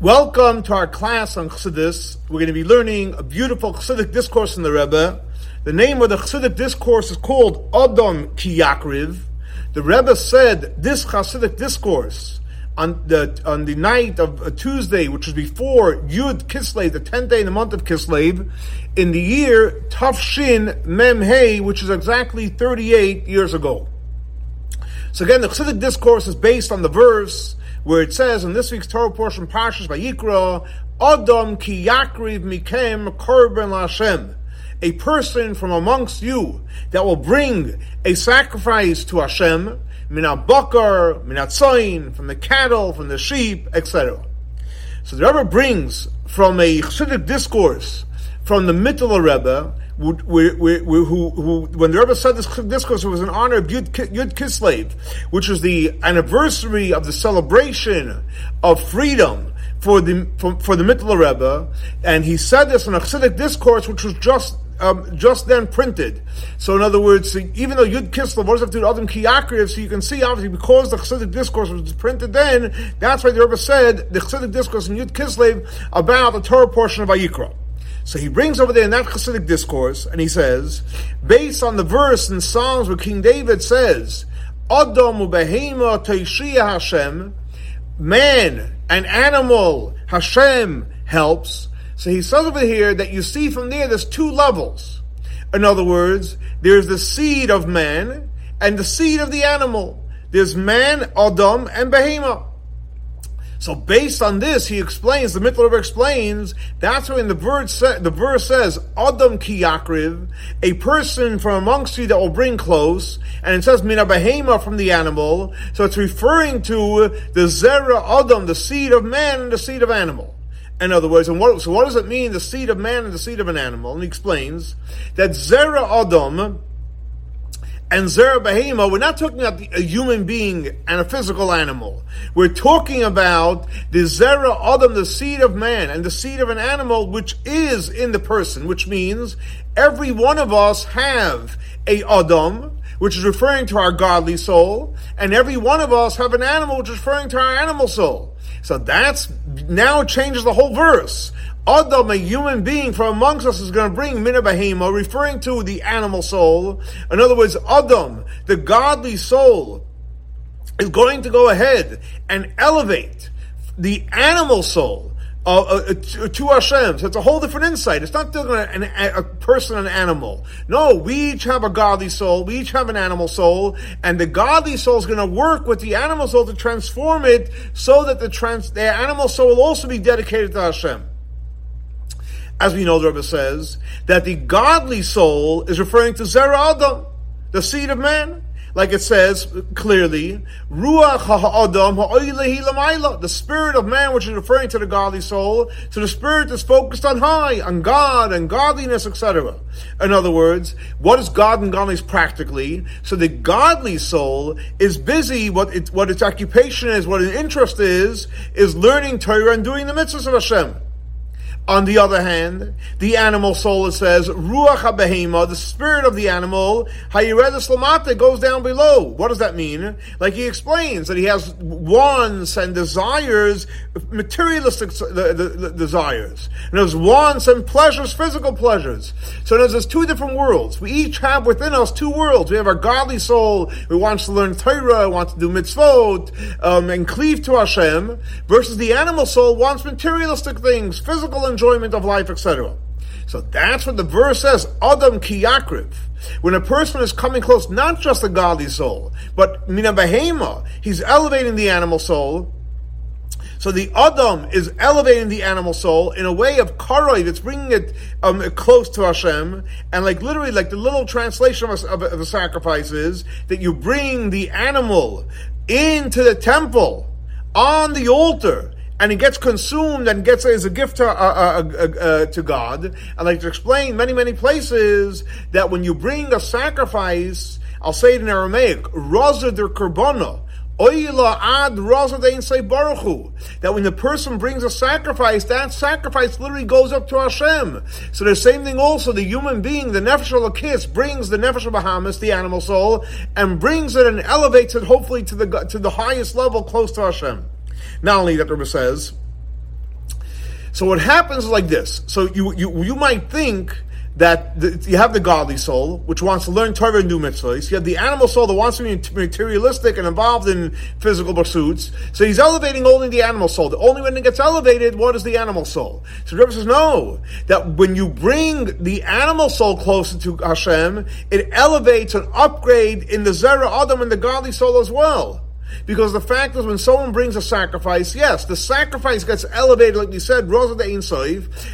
Welcome to our class on Chassidus. We're going to be learning a beautiful Chassidic discourse in the Rebbe. The name of the Chassidic discourse is called Adam Ki Yakriv. The Rebbe said this Chassidic discourse on the on the night of a Tuesday, which was before Yud Kislev, the tenth day in the month of Kislev, in the year Tav Shin Mem Hey, which is exactly thirty-eight years ago. So again, the Chassidic discourse is based on the verse where it says in this week's Torah portion, Parshas Vayikra, Adam ki yakriv mikem korban Hashem. A person from amongst you that will bring a sacrifice to Hashem, minat bakar, minat tzayin, from the cattle, from the sheep, etc. So the Rebbe brings from a Chassidic discourse from the Mittler Rebbe who, who, who, when the Rebbe said this discourse, it was in honor of Yud, Yud Kislev, which was the anniversary of the celebration of freedom for the for, for the Mittler Rebbe, and he said this in a Chassidic discourse, which was just um, just then printed. So in other words, even though Yud Kislev, it have to Adam Kiyakriv? So you can see, obviously, because the Chassidic discourse was printed then, that's why the Rebbe said the Chassidic discourse in Yud Kislev about the Torah portion of Vayikra. So he brings over there in that Hasidic discourse, and he says, based on the verse in Psalms where King David says, Adam ubehema Hashem, man, an animal, Hashem helps. So he says over here that you see from there, there's two levels. In other words, there's the seed of man and the seed of the animal. There's man, Adam, and Behema. So based on this, he explains, the Mittler explains, that's when the verse, the verse says, Adam ki yakriv, a person from amongst you that will bring close, and it says, mina behema from the animal, so it's referring to the zera Adam, the seed of man and the seed of animal. In other words, and what, so what does it mean, the seed of man and the seed of an animal? And he explains that zera Adam, and Zera Behema, we're not talking about a human being and a physical animal. We're talking about the Zera Adam, the seed of man, and the seed of an animal which is in the person, which means every one of us have a Adam, which is referring to our godly soul, and every one of us have an animal which is referring to our animal soul. So that's now changes the whole verse. Adam, a human being from amongst us, is going to bring mina behema, referring to the animal soul. In other words, Adam, the godly soul, is going to go ahead and elevate the animal soul uh, uh, to Hashem. So it's a whole different insight. It's not dealing an, a person, an animal. No, we each have a godly soul. We each have an animal soul, and the godly soul is going to work with the animal soul to transform it so that the trans, the animal soul will also be dedicated to Hashem as we know the Rebbe says, that the godly soul is referring to Zera Adam, the seed of man. Like it says clearly, Ruach ha'adam ha'oilehi the spirit of man, which is referring to the godly soul, so the spirit is focused on high, on God and godliness, etc. In other words, what is God and godliness practically? So the godly soul is busy, what, what its occupation is, what its interest is, is learning Torah and doing the mitzvahs of Hashem. On the other hand, the animal soul, it says, Ruach HaBehema, the spirit of the animal, Hayireda Slamate, goes down below. What does that mean? Like he explains that he has wants and desires, materialistic desires. And there's wants and pleasures, physical pleasures. So there's two different worlds. We each have within us two worlds. We have our godly soul, who wants to learn Torah, wants to do mitzvot, um, and cleave to Hashem, versus the animal soul wants materialistic things, physical and enjoyment of life, etc. So that's what the verse says, Adam kiyakriv. When a person is coming close, not just the godly soul, but mina behema, he's elevating the animal soul. So the Adam is elevating the animal soul in a way of karoi that's bringing it um, close to Hashem, and like literally, like the little translation of a, of, a, of a sacrifice is that you bring the animal into the temple on the altar and it gets consumed and gets as a gift to, uh, uh, uh, uh, to God. And like to explain many, many places that when you bring a sacrifice, I'll say it in Aramaic, Raza der Karbana, Oila ad That when the person brings a sacrifice, that sacrifice literally goes up to Hashem. So the same thing also, the human being, the nefesh kiss brings the nefesh Habehamis, the animal soul, and brings it and elevates it hopefully to the to the highest level close to Hashem. Not only that, the Rebbe says So what happens is like this. So you you you might think that the, you have the godly soul, which wants to learn Torah and do mitzvahs. You have the animal soul that wants to be materialistic and involved in physical pursuits. So he's elevating only the animal soul. The only when it gets elevated, what is the animal soul? So the Rebbe says, no, that when you bring the animal soul closer to Hashem, it elevates an upgrade in the Zera Adam and the godly soul as well. Because the fact is, when someone brings a sacrifice, yes, the sacrifice gets elevated, like we said, Rosa de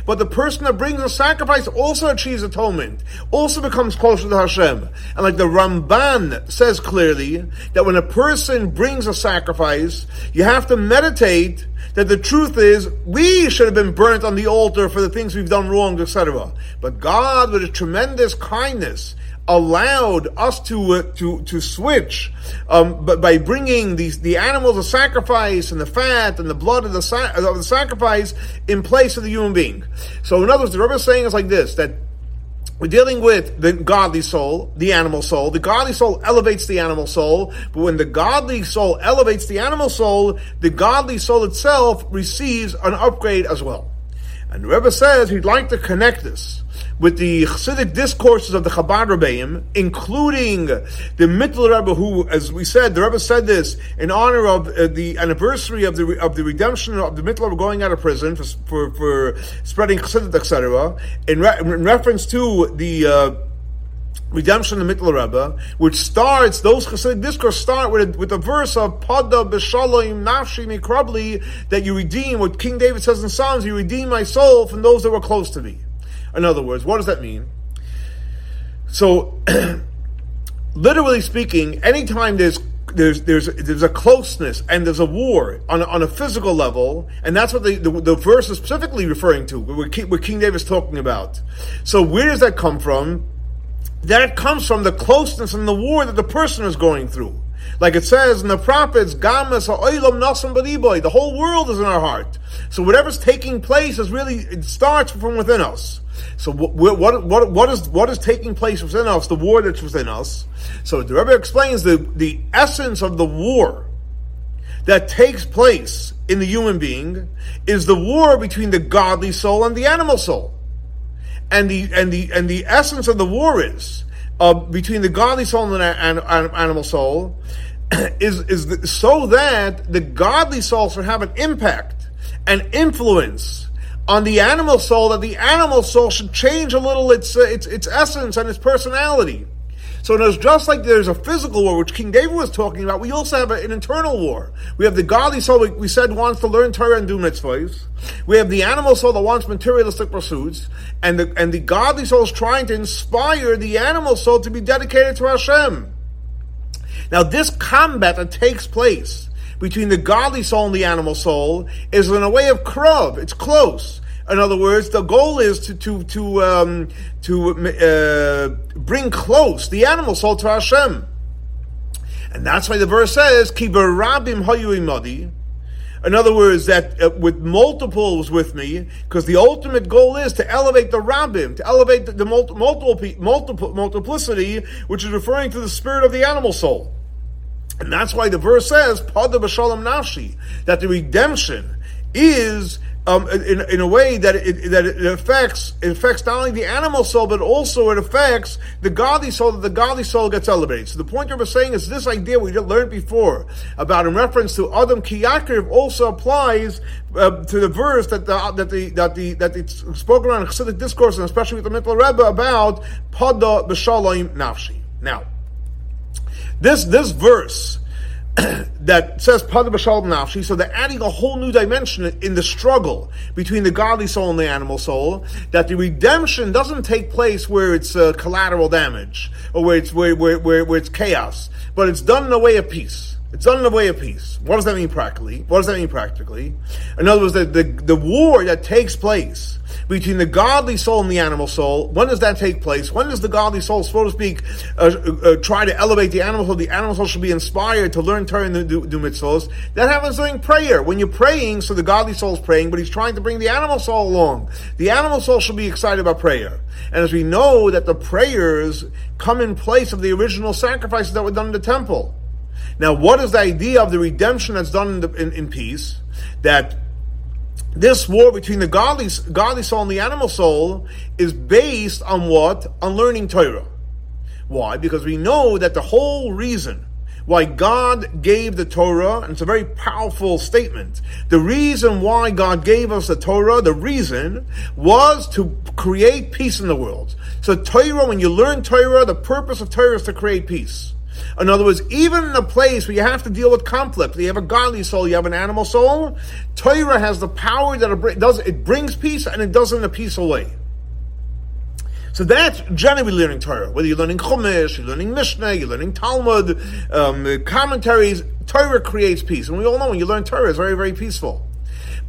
but the person that brings the sacrifice also achieves atonement, also becomes closer to Hashem. And like the Ramban says clearly, that when a person brings a sacrifice, you have to meditate that the truth is we should have been burnt on the altar for the things we've done wrong, etc. But God, with a tremendous kindness, allowed us to uh, to to switch, um, but by bringing these the animals of sacrifice and the fat and the blood of the, sa- of the sacrifice in place of the human being. So, in other words, the Rebbe is saying is like this that. We're dealing with the godly soul, the animal soul. The godly soul elevates the animal soul, but when the godly soul elevates the animal soul, the godly soul itself receives an upgrade as well. And Rebbe says he'd like to connect this with the Chassidic discourses of the Chabad Rebbeim, including the Mittler Rebbe, who, as we said, the Rebbe said this in honor of uh, the anniversary of the of the redemption of the Mittler going out of prison for for, for spreading Chassidut, etc. In, re- in, reference to the uh, redemption of the Mittler Rebbe, which starts, those Chassidic discourse start with a, with a verse of Pada b'shalom nafshi mikrabli, that you redeem, what King David says in Psalms, you redeem my soul from those that were close to me. In other words, what does that mean? So, literally speaking, anytime there's there's there's there's a closeness and there's a war on a, on a physical level, and that's what the, the, the verse is specifically referring to. What King, what King David's talking about. So where does that come from? That comes from the closeness and the war that the person is going through. Like it says in the prophets, Gamas nasam The whole world is in our heart. So whatever's taking place is really it starts from within us. So what, what, what, what, is, what is taking place within us, the war that's within us? So the Rebbe explains the, the essence of the war that takes place in the human being is the war between the godly soul and the animal soul. And the, and the, and the essence of the war is, uh, between the godly soul and the animal soul, is, is the, so that the godly soul should have an impact and influence on the animal soul that the animal soul should change a little its uh, its its essence and its personality. So it's just like there's a physical war, which King David was talking about, we also have an internal war. We have the godly soul, we, said, wants to learn Torah and do mitzvahs. We have the animal soul that wants materialistic pursuits. And the, and the godly soul is trying to inspire the animal soul to be dedicated to Hashem. Now, this combat that takes place between the godly soul and the animal soul is in a way of krav. It's close. In other words, the goal is to to to um, to uh, bring close the animal soul to Hashem, and that's why the verse says "Ki rabim hayu In other words, that uh, with multiples with me, because the ultimate goal is to elevate the rabbim, to elevate the, the multiple, multiple, multiplicity, which is referring to the spirit of the animal soul. And that's why the verse says, Pada b'shalom nafshi, that the redemption is um, in, in a way that it, that it affects it affects not only the animal soul but also it affects the godly soul that the godly soul gets elevated. So the point we're saying is this idea we learned before about in reference to Adam Kiyakriv also applies uh, to the verse that the that the that the that it's spoken in Chassidic discourse and especially with the Mittler Rebbe about Pada b'shalom nafshi. Now. This this verse that says Pada B'Shalom Nafshi, so they're adding a whole new dimension in the struggle between the godly soul and the animal soul, that the redemption doesn't take place where it's uh, collateral damage, or where it's, where, where, where, where it's chaos, but it's done in a way of peace. It's done in a way of peace. What does that mean practically? What does that mean practically? In other words, the, the, the war that takes place between the godly soul and the animal soul. When does that take place? When does the godly soul, so to speak, uh, uh, try to elevate the animal soul? The animal soul should be inspired to learn Torah and do, do mitzvahs. That happens during prayer. When you're praying, so the godly soul is praying, but he's trying to bring the animal soul along. The animal soul should be excited about prayer. And as we know that the prayers come in place of the original sacrifices that were done in the temple. Now, what is the idea of the redemption that's done in, the, in, in peace? That this war between the godly, godly soul and the animal soul is based on what? On learning Torah. Why? Because we know that the whole reason why God gave the Torah, and it's a very powerful statement. The reason why God gave us the Torah, the reason was to create peace in the world. So Torah, when you learn Torah, the purpose of Torah is to create peace. In other words, even in a place where you have to deal with conflict, you have a godly soul, you have an animal soul, Torah has the power that it does, it brings peace and it does it in a peaceful way. So that's generally learning Torah. Whether you're learning Chumash, you're learning Mishnah, you're learning Talmud, um, commentaries, Torah creates peace. And we all know when you learn Torah, it's very, very peaceful.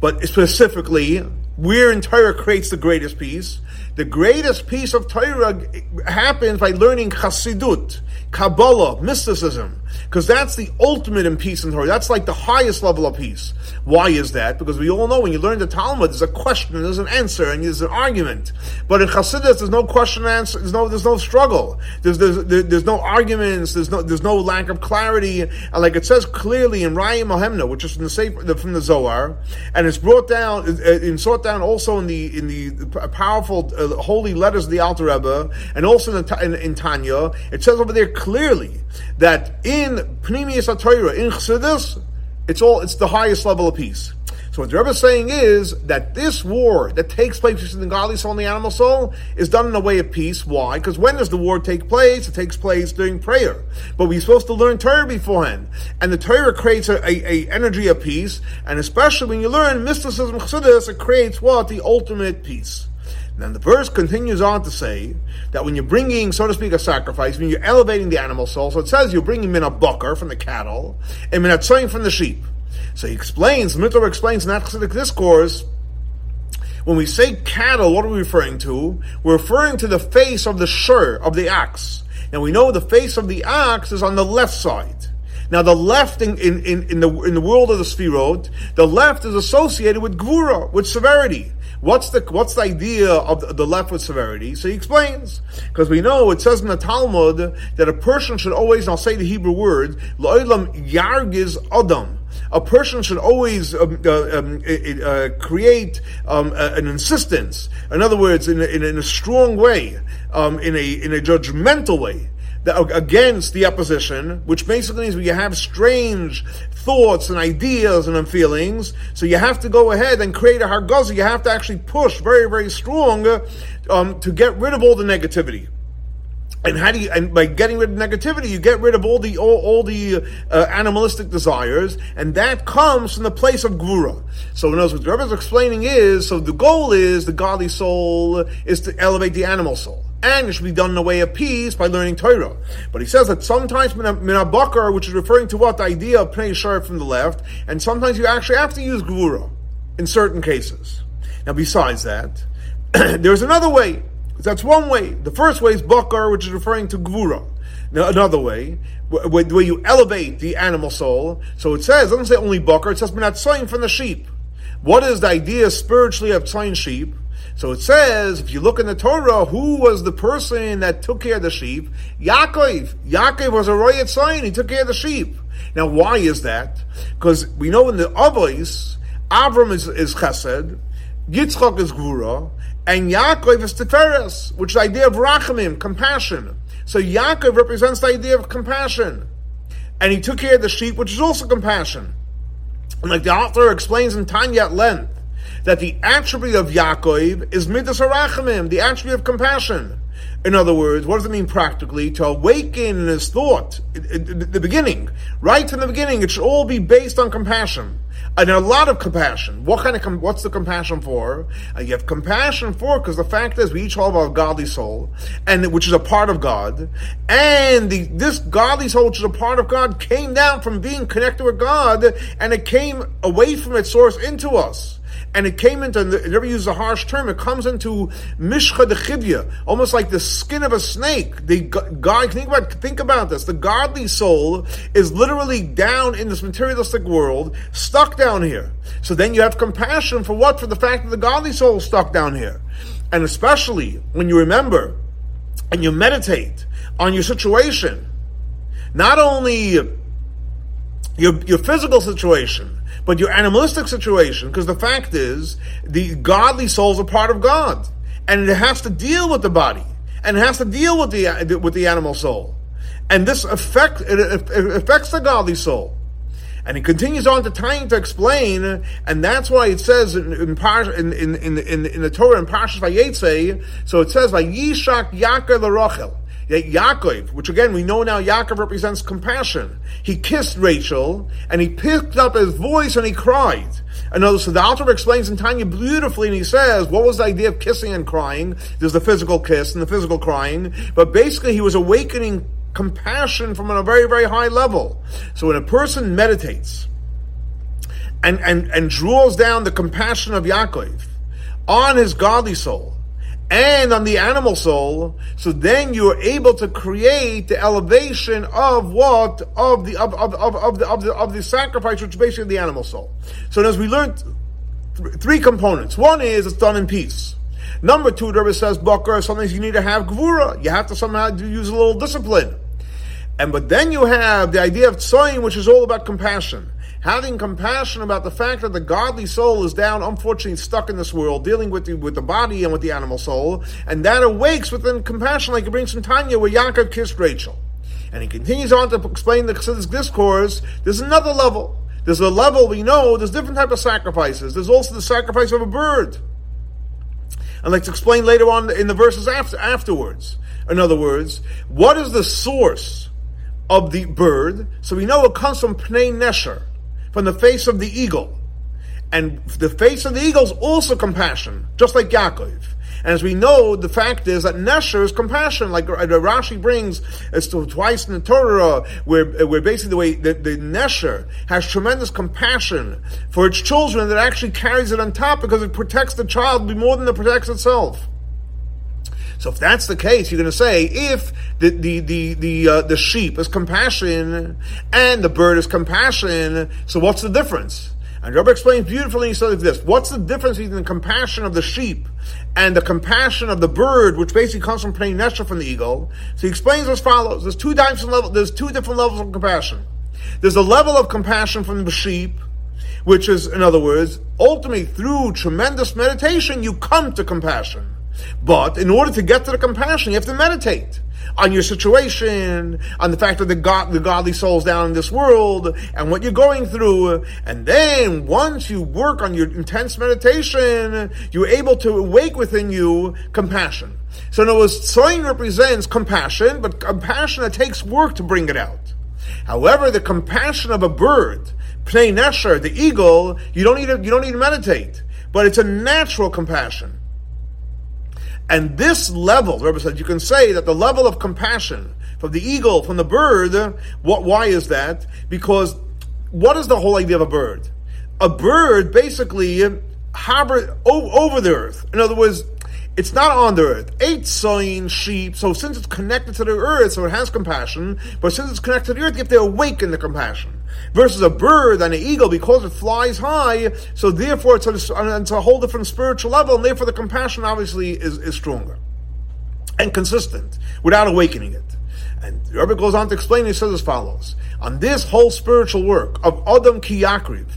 But specifically, where in Torah creates the greatest peace? The greatest piece of Torah happens by learning Chassidut, Kabbalah, mysticism, because that's the ultimate in peace and Torah. That's like the highest level of peace. Why is that? Because we all know when you learn the Talmud, there's a question, there's an answer, and there's an argument. But in Chassidus, there's no question and answer. There's no, there's no struggle. There's, there's, there's no arguments. There's no, there's no lack of clarity. And like it says clearly in Raya Mehemna, which is from the Sefer, from the Zohar, and it's brought down, and sought down also in the in the powerful uh, holy letters of the Alter Rebbe, and also in, in, in Tanya. It says over there clearly that in Pnimius HaTorah, in Chassidus, it's all, it's the highest level of peace. So what the Rebbe is saying is that this war that takes place between the godly soul and the animal soul is done in a way of peace. Why? Because when does the war take place? It takes place during prayer. But we're supposed to learn Torah beforehand. And the Torah creates a, a, a energy of peace. And especially when you learn mysticism, chassidus, it creates what? The ultimate peace. Then the verse continues on to say that when you're bringing, so to speak, a sacrifice, when you're elevating the animal soul, so it says you're bringing min a bakar from the cattle and min a from the sheep. So he explains, Mittler explains in that Chassidic discourse, when we say cattle, what are we referring to? We're referring to the face of the shur, of the axe. Now we know the face of the axe is on the left side. Now the left in, in, in, in the, in the world of the Sfirot, the left is associated with Gvura, with severity. What's the what's the idea of the, left with severity? So he explains because we know it says in the Talmud that a person should always, I'll say the Hebrew word, l'olam yargiz adam. A person should always um, uh, um, uh, create um, an insistence. In other words, in a, in a strong way, um, in a in a judgmental way against the opposition, which basically means when you have strange thoughts and ideas and feelings, so you have to go ahead and create a hargaza. You have to actually push very, very strong um, to get rid of all the negativity. And how do you? And by getting rid of negativity, you get rid of all the all, all the uh, animalistic desires, and that comes from the place of gvura. So, in other words, what Rebbe is explaining is: so the goal is the godly soul is to elevate the animal soul and it should be done in a way of peace by learning Torah. But he says that sometimes minabakar, which is referring to what the idea of pnei sharp from the left, and sometimes you actually have to use gvura in certain cases. Now, besides that, there's another way. That's one way. The first way is bakar, which is referring to gvura. Now, another way, where you elevate the animal soul. So it says, it doesn't say only bakar, it says minatzoyim from the sheep. What is the idea spiritually of tzoyin sheep? So it says, if you look in the Torah, who was the person that took care of the sheep? Yaakov. Yaakov was a royal sign. He took care of the sheep. Now, why is that? Because we know in the Avos, Avram is, is Chesed, Yitzchak is Gvura, and Yaakov is Tiferes, which is the idea of Rachamim, compassion. So Yaakov represents the idea of compassion. And he took care of the sheep, which is also compassion. And like the author explains in Tanya at length, that the attribute of Yaakov is midas harachamim, the attribute of compassion. In other words, what does it mean practically? To awaken in his thought, the beginning, right from the beginning, it should all be based on compassion. And a lot of compassion. What kind of, com- what's the compassion for? Uh, you have compassion for, because the fact is we each have our godly soul, and which is a part of God, and the, this godly soul, which is a part of God, came down from being connected with God, and it came away from its source into us and it came into, it never uses a harsh term, it comes into mishcha de almost like the skin of a snake. The God, think about, think about this. The godly soul is literally down in this materialistic world, stuck down here. So then you have compassion for what? For the fact that the godly soul is stuck down here. And especially when you remember and you meditate on your situation, not only your, your physical situation, but your animalistic situation, because the fact is, the godly soul is a part of God, and it has to deal with the body, and it has to deal with the with the animal soul, and this affect it, affects the godly soul. And he continues on to trying to explain, and that's why it says in in in, in, in, the Torah in Parshas Vayetze, so it says Vayishak Yaakov Rachel. Yaakov, which again we know now Yaakov represents compassion. He kissed Rachel and he picked up his voice and he cried. And so the Alter explains in Tanya beautifully and he says, what was the idea of kissing and crying? There's the physical kiss and the physical crying, but basically he was awakening compassion from a very, very high level. So when a person meditates and, and, and draws down the compassion of Yaakov on his godly soul, and on the animal soul, so then you are able to create the elevation of what of the of, of, of, of the of the of the sacrifice, which is basically the animal soul. So as we learned th- three components. One is it's done in peace. Number two, the Rebbe says, Bakar, sometimes you need to have gvura. You have to somehow use a little discipline. And but then you have the idea of tzoyin, which is all about compassion. Having compassion about the fact that the godly soul is down, unfortunately stuck in this world, dealing with the, with the body and with the animal soul, and that awakes within compassion, like it brings from Tanya, where Yaakov kissed Rachel. And he continues on to explain the Chassidus discourse. There's another level. There's a level we know. There's different type of sacrifices. There's also the sacrifice of a bird. And let's explain later on in the verses after, afterwards. In other words, what is the source of the bird. So we know it comes from Pnei Nesher, from the face of the eagle. And the face of the eagle is also compassion, just like Yaakov. And as we know, the fact is that Nesher is compassion, like uh, Rashi brings as to twice in the Torah, where, uh, where basically the way the, the Nesher has tremendous compassion for its children that actually carries it on top because it protects the child more than it protects itself. So if that's the case, you're going to say if the the the the, uh, the sheep is compassion and the bird is compassion, so what's the difference? And Rabbi explains beautifully. He says this: What's the difference between the compassion of the sheep and the compassion of the bird, which basically comes from Pnei Nesher from the eagle? So he explains as follows: There's two different levels. There's two different levels of compassion. There's a level of compassion from the sheep, which is, in other words, ultimately through tremendous meditation, you come to compassion. But in order to get to the compassion, you have to meditate on your situation, on the fact that the God, the godly souls down in this world, and what you're going through. And then once you work on your intense meditation, you're able to awake within you compassion. So in other words, tzoyin represents compassion, but compassion that takes work to bring it out. However, the compassion of a bird, Pnei Nesher, the eagle, you don't need to, you don't need to meditate, but it's a natural compassion. And this level, the Rebbe said, you can say that the level of compassion from the eagle, from the bird, what, why is that? Because what is the whole idea of a bird? A bird basically hovers over the earth. In other words, it's not on the earth. Eight sign sheep. So since it's connected to the earth, so it has compassion. But since it's connected to the earth, you have to awaken the compassion. Versus a bird and an eagle, because it flies high, so therefore it's a, it's a whole different spiritual level, and therefore the compassion obviously is, is stronger and consistent without awakening it. And the Rebbe goes on to explain, he says as follows, on this whole spiritual work of Adam Kiyakriv,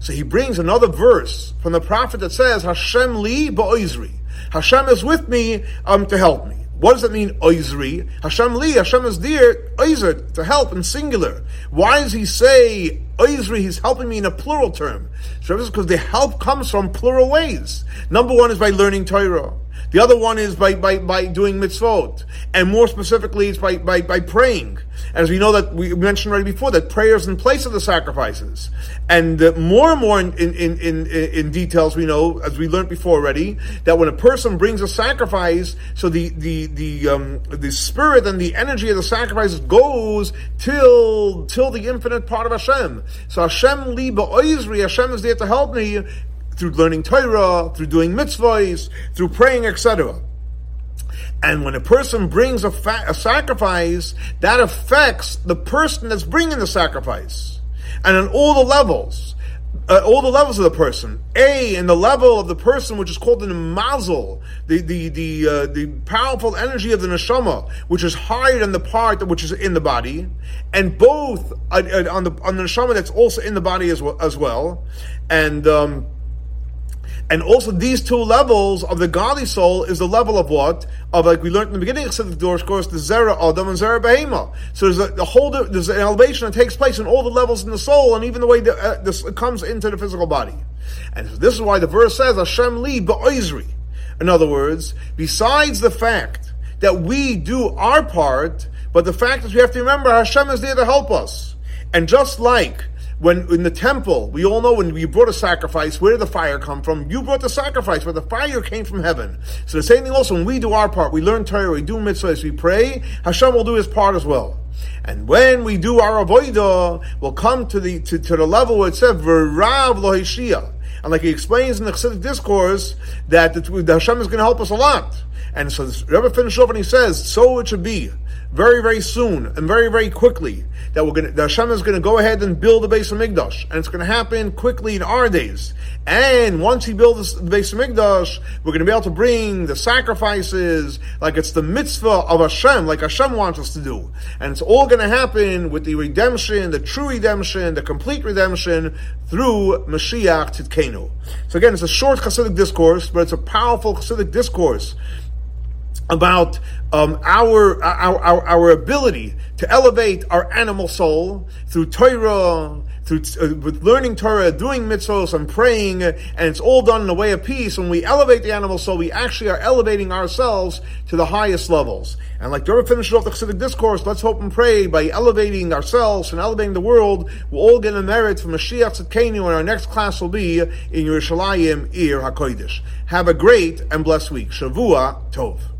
so he brings another verse from the prophet that says, Hashem li ba'oizri. Hashem is with me um, to help me. What does it mean, oizri? Hashem li, Hashem is there, oizer, to help in singular. Why does he say oizri, he's helping me in a plural term? Because the help comes from plural ways. Number one is by learning Torah. The other one is by, by, by doing mitzvot. And more specifically, it's by, by, by praying. As we know that we mentioned already before, that prayers in place of the sacrifices. And uh, more and more in, in, in, in, details, we know, as we learned before already, that when a person brings a sacrifice, so the, the, the, um, the spirit and the energy of the sacrifice goes till, till the infinite part of Hashem. So Hashem li Hashem is there to help me through learning Torah, through doing mitzvahs, through praying, etc. And when a person brings a, fa- a, sacrifice, that affects the person that's bringing the sacrifice. And on all the levels, uh, all the levels of the person. A in the level of the person, which is called the mazel, the the the uh, the powerful energy of the neshama, which is higher than the part which is in the body, and both uh, uh on the on the neshama that's also in the body as well, as well. and. Um, and also these two levels of the godly soul is the level of what? Of like we learned in the beginning of the Dorish course, the Zera Adam and Zera Behema. So there's a, a whole, there's an elevation that takes place in all the levels in the soul and even the way that uh, this comes into the physical body. And this is why the verse says, Hashem li ba'oizri. In other words, besides the fact that we do our part, but the fact is we have to remember Hashem is there to help us. And just like when in the temple, we all know when you brought a sacrifice, where did the fire come from? You brought the sacrifice, but the fire came from heaven. So the same thing also, when we do our part, we learn Torah, we do mitzvahs, we pray, Hashem will do his part as well. And when we do our avodah, we'll come to the to, to the level where it says lo And like he explains in the Chassidic discourse, that the, the Hashem is going to help us a lot. And so the Rebbe finished off and he says, so it should be very, very soon and very, very quickly that we're going to, the Hashem is going to go ahead and build the Beis HaMikdash. And it's going to happen quickly in our days. And once he builds the Beis HaMikdash, we're going to be able to bring the sacrifices like it's the mitzvah of Hashem, like Hashem wants us to do. And it's all going to happen with the redemption, the true redemption, the complete redemption through Mashiach Tzidkenu. So again, it's a short Hasidic discourse, but it's a powerful Hasidic discourse about um, our, our, our, our ability to elevate our animal soul through Torah, through uh, with learning Torah, doing mitzvahs, and praying, and it's all done in a way of peace. When we elevate the animal soul, we actually are elevating ourselves to the highest levels. And like Dora finishes off the Chassidic discourse, let's hope and pray by elevating ourselves and elevating the world, we'll all get a merit from Mashiach Tzidkenu, and our next class will be in Yerushalayim Ir HaKodesh. Have a great and blessed week. Shavua Tov.